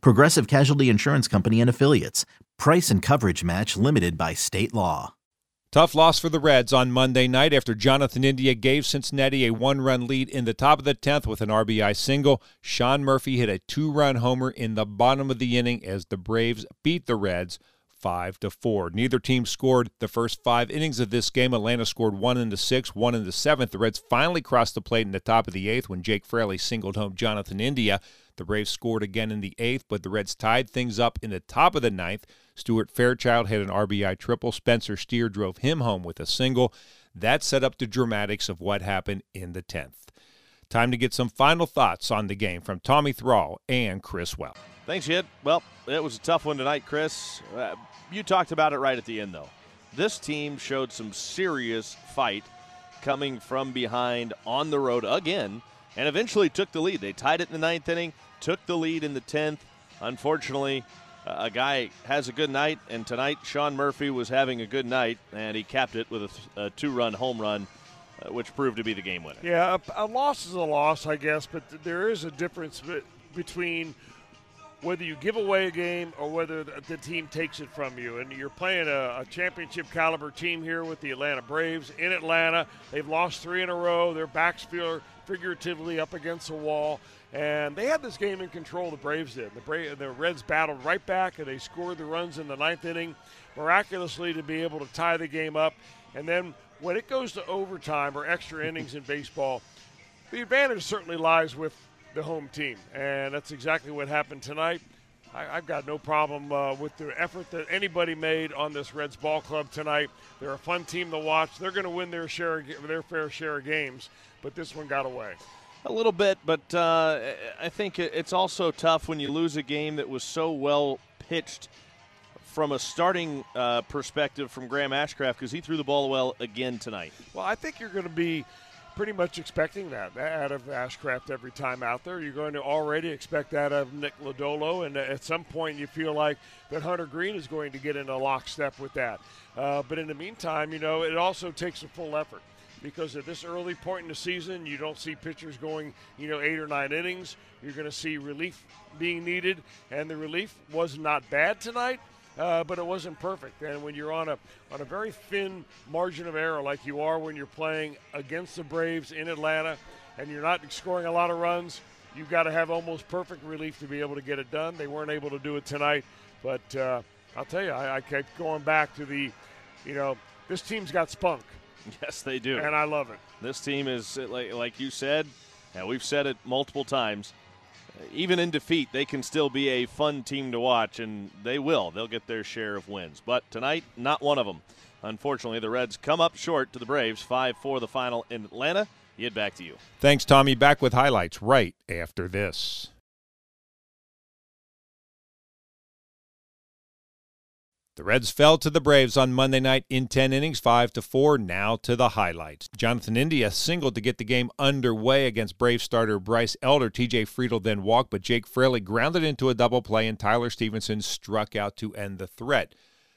Progressive Casualty Insurance Company and Affiliates. Price and coverage match limited by state law. Tough loss for the Reds on Monday night after Jonathan India gave Cincinnati a one run lead in the top of the 10th with an RBI single. Sean Murphy hit a two run homer in the bottom of the inning as the Braves beat the Reds five to four. Neither team scored the first five innings of this game. Atlanta scored one in the sixth, one in the seventh. The Reds finally crossed the plate in the top of the eighth when Jake Fraley singled home Jonathan India. The Braves scored again in the eighth, but the Reds tied things up in the top of the ninth. Stuart Fairchild had an RBI triple. Spencer Steer drove him home with a single. That set up the dramatics of what happened in the tenth. Time to get some final thoughts on the game from Tommy Thrall and Chris Welsh. Thanks, Jed. Well, it was a tough one tonight, Chris. Uh, you talked about it right at the end, though. This team showed some serious fight coming from behind on the road again and eventually took the lead. They tied it in the ninth inning, took the lead in the 10th. Unfortunately, a guy has a good night, and tonight Sean Murphy was having a good night, and he capped it with a, a two run home run. Uh, which proved to be the game winner. Yeah, a, a, loss is a loss, I guess, but th- there is a difference be- between whether you give away a game or whether the team takes it from you. And you're playing a, a, championship caliber team here with the Atlanta Braves in Atlanta. They've lost three in a row. Their backs feel figuratively up against the wall. And they had this game in control. The Braves did. The, Bra- the Reds battled right back, and they scored the runs in the ninth inning, miraculously to be able to tie the game up. And then when it goes to overtime or extra innings in baseball, the advantage certainly lies with the home team, and that's exactly what happened tonight. I, have got no problem uh, with the effort that anybody made on this Reds ball club tonight. They're a fun team to watch. They're going to win their share, of, their fair share of games, but this one got away. A little bit, but uh, I think it's also tough when you lose a game that was so well pitched from a starting uh, perspective from Graham Ashcraft because he threw the ball well again tonight. Well, I think you're going to be pretty much expecting that out of Ashcraft every time out there. You're going to already expect that of Nick Lodolo, and at some point you feel like that Hunter Greene is going to get in a lockstep with that. Uh, but in the meantime, you know, it also takes a full effort because at this early point in the season, you don't see pitchers going, you know, eight or nine innings. You're going to see relief being needed, and the relief was not bad tonight uh, but it wasn't perfect. And when you're on a on a very thin margin of error like you are when you're playing against the Braves in Atlanta, and you're not scoring a lot of runs, you've got to have almost perfect relief to be able to get it done. They weren't able to do it tonight, but uh, I'll tell you, I, I kept going back to the, you know, this team's got spunk. Yes, they do, and I love it. This team is like like you said, and we've said it multiple times even in defeat, they can still be a fun team to watch, and they will. They'll get their share of wins. But tonight, not one of them. Unfortunately, the Reds come up short to the Braves, 5 4 the final in Atlanta. Yet back to you. Thanks, Tommy. Back with highlights right after this. The Reds fell to the Braves on Monday night in 10 innings, 5 to 4. Now to the highlights. Jonathan India singled to get the game underway against Brave starter Bryce Elder. TJ Friedl then walked, but Jake Fraley grounded into a double play, and Tyler Stephenson struck out to end the threat.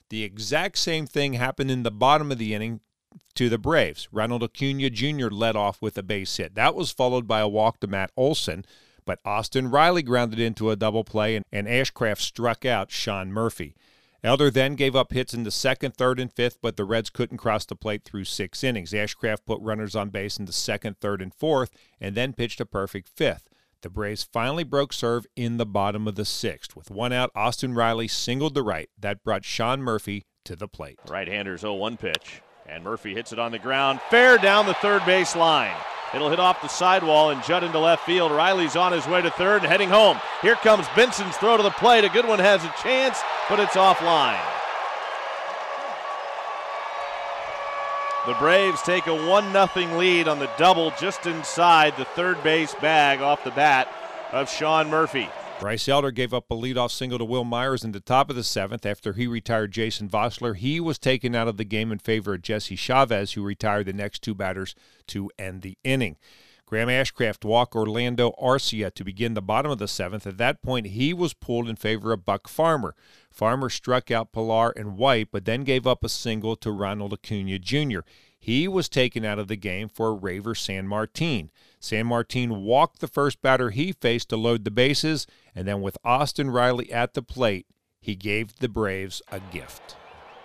The exact same thing happened in the bottom of the inning to the Braves. Ronald Acuna Jr. led off with a base hit. That was followed by a walk to Matt Olson, but Austin Riley grounded into a double play, and, and Ashcraft struck out Sean Murphy. Elder then gave up hits in the second, third, and fifth, but the Reds couldn't cross the plate through six innings. Ashcraft put runners on base in the second, third, and fourth, and then pitched a perfect fifth. The Braves finally broke serve in the bottom of the sixth. With one out, Austin Riley singled to right. That brought Sean Murphy to the plate. Right hander's 0 1 pitch, and Murphy hits it on the ground, fair down the third base line. It'll hit off the sidewall and jut into left field. Riley's on his way to third and heading home. Here comes Benson's throw to the plate. A good one has a chance, but it's offline. The Braves take a 1 0 lead on the double just inside the third base bag off the bat of Sean Murphy. Bryce Elder gave up a leadoff single to Wil Myers in the top of the seventh after he retired Jason Vosler. He was taken out of the game in favor of Jesse Chavez, who retired the next two batters to end the inning. Graham Ashcraft walked Orlando Arcia to begin the bottom of the seventh. At that point, he was pulled in favor of Buck Farmer. Farmer struck out Pillar and White, but then gave up a single to Ronald Acuna Jr. He was taken out of the game for Reiver Sanmartin. San Martin walked the first batter he faced to load the bases, and then with Austin Riley at the plate, he gave the Braves a gift.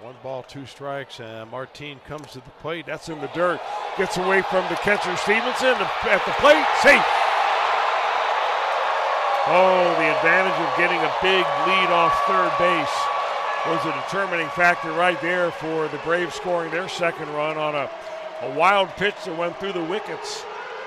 One ball, two strikes, and Martin comes to the plate. That's in the dirt. Gets away from the catcher Stephenson at the plate. Safe. Oh, the advantage of getting a big lead off third base was a determining factor right there for the Braves scoring their second run on a, a wild pitch that went through the wickets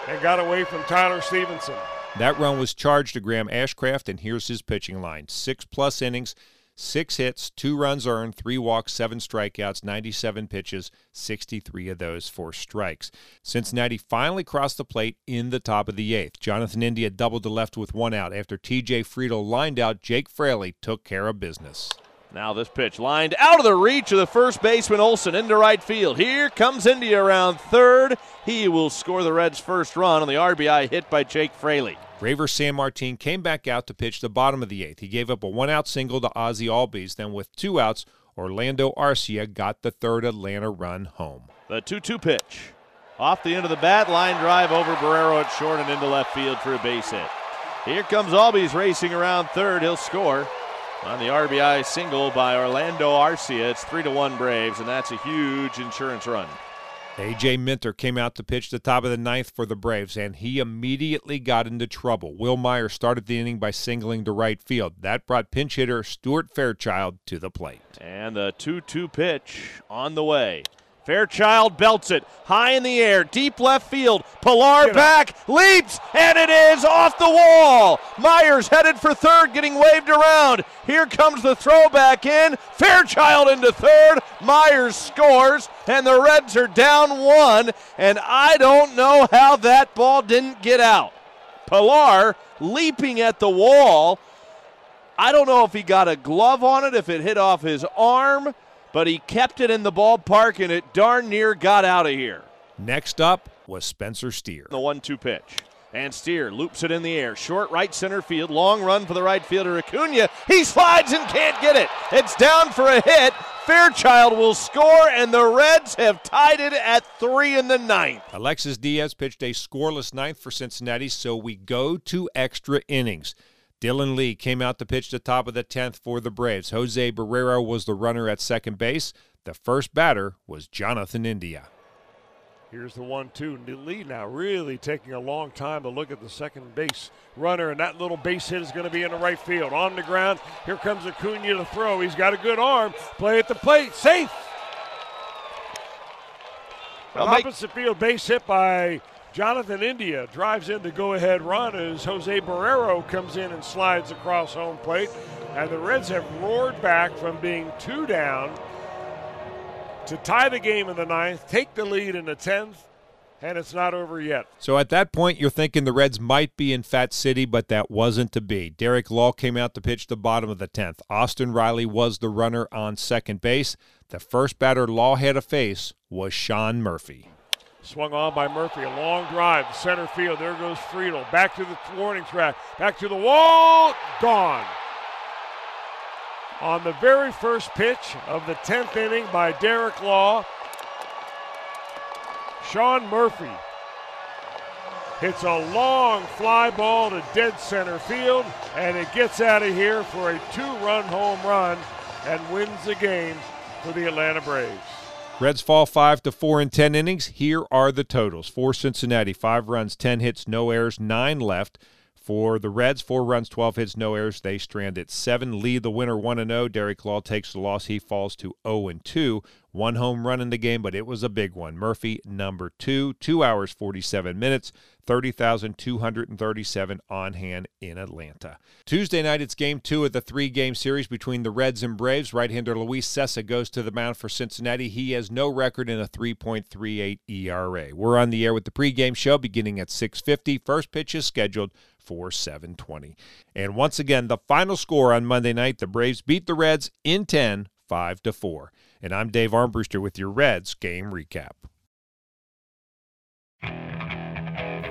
and got away from Tyler Stephenson. That run was charged to Graham Ashcraft, and here's his pitching line six plus innings, six hits, two runs earned, three walks, seven strikeouts, 97 pitches, 63 of those for strikes. Cincinnati finally crossed the plate in the top of the eighth. Jonathan India doubled to left with one out after TJ Friedl lined out. Jake Fraley took care of business. Now this pitch lined out of the reach of the first baseman Olson into right field. Here comes India around third. He will score the Reds' first run on the RBI hit by Jake Fraley. Reiver Sanmartin came back out to pitch the bottom of the eighth. He gave up a one out single to Ozzie Albies. Then, with two outs, Orlando Arcia got the third Atlanta run home. The 2 2 pitch. Off the end of the bat, line drive over Barrero at short and into left field for a base hit. Here comes Albies racing around third. He'll score on the RBI single by Orlando Arcia. It's 3 to 1 Braves, and that's a huge insurance run. AJ Minter came out to pitch the top of the ninth for the Braves, and he immediately got into trouble. Wil Myers started the inning by singling to right field. That brought pinch hitter Stuart Fairchild to the plate. And the 2 2 pitch on the way. Fairchild belts it high in the air, deep left field. Pillar back, leaps, and it is off the wall. Myers headed for third, getting waved around. Here comes the throwback in. Fairchild into third. Myers scores, and the Reds are down one. And I don't know how that ball didn't get out. Pillar leaping at the wall. I don't know if he got a glove on it, if it hit off his arm but he kept it in the ballpark and it darn near got out of here. Next up was Spencer Steer. The 1 2 pitch. And Steer loops it in the air. Short right center field. Long run for the right fielder Acuna. He slides and can't get it. It's down for a hit. Fairchild will score, and the Reds have tied it at three in the ninth. Alexis Diaz pitched a scoreless ninth for Cincinnati, so we go to extra innings. Dylan Lee came out to pitch the top of the 10th for the Braves. Jose Barrero was the runner at second base. The first batter was Jonathan India. Here's the one two. Lee now really taking a long time to look at the second base runner, and that little base hit is going to be in the right field. On the ground, here comes Acuna to throw. He's got a good arm. Play at the plate. Safe. Well, opposite field base hit by Jonathan India drives in the go ahead run as Jose Barrero comes in and slides across home plate. And the Reds have roared back from being two down to tie the game in the ninth, take the lead in the 10th, and it's not over yet. So at that point, you're thinking the Reds might be in Fat City, but that wasn't to be. Derek Law came out to pitch the bottom of the 10th. Austin Riley was the runner on second base. The first batter Law had to face was Sean Murphy. Swung on by Murphy. A long drive. Center field. There goes Friedl. Back to the warning track. Back to the wall. Gone. On the very first pitch of the 10th inning by Derek Law, Sean Murphy hits a long fly ball to dead center field, and it gets out of here for a two run home run and wins the game for the Atlanta Braves. Reds fall 5 to 4 in 10 innings. Here are the totals. For Cincinnati, 5 runs, 10 hits, no errors, 9 left. For the Reds, 4 runs, 12 hits, no errors. They strand at 7. Lead the winner 1 0. Derek Law takes the loss. He falls to 0 and 2. One home run in the game, but it was a big one. Murphy, number 2, 2 hours, 47 minutes. 30,237 on hand in Atlanta. Tuesday night, it's game two of the three game series between the Reds and Braves. Right hander Luis Cessa goes to the mound for Cincinnati. He has no record in a 3.38 ERA. We're on the air with the pregame show beginning at 6.50. First pitch is scheduled for 720. And once again, the final score on Monday night the Braves beat the Reds in 10, 5 to 4. And I'm Dave Armbruster with your Reds game recap.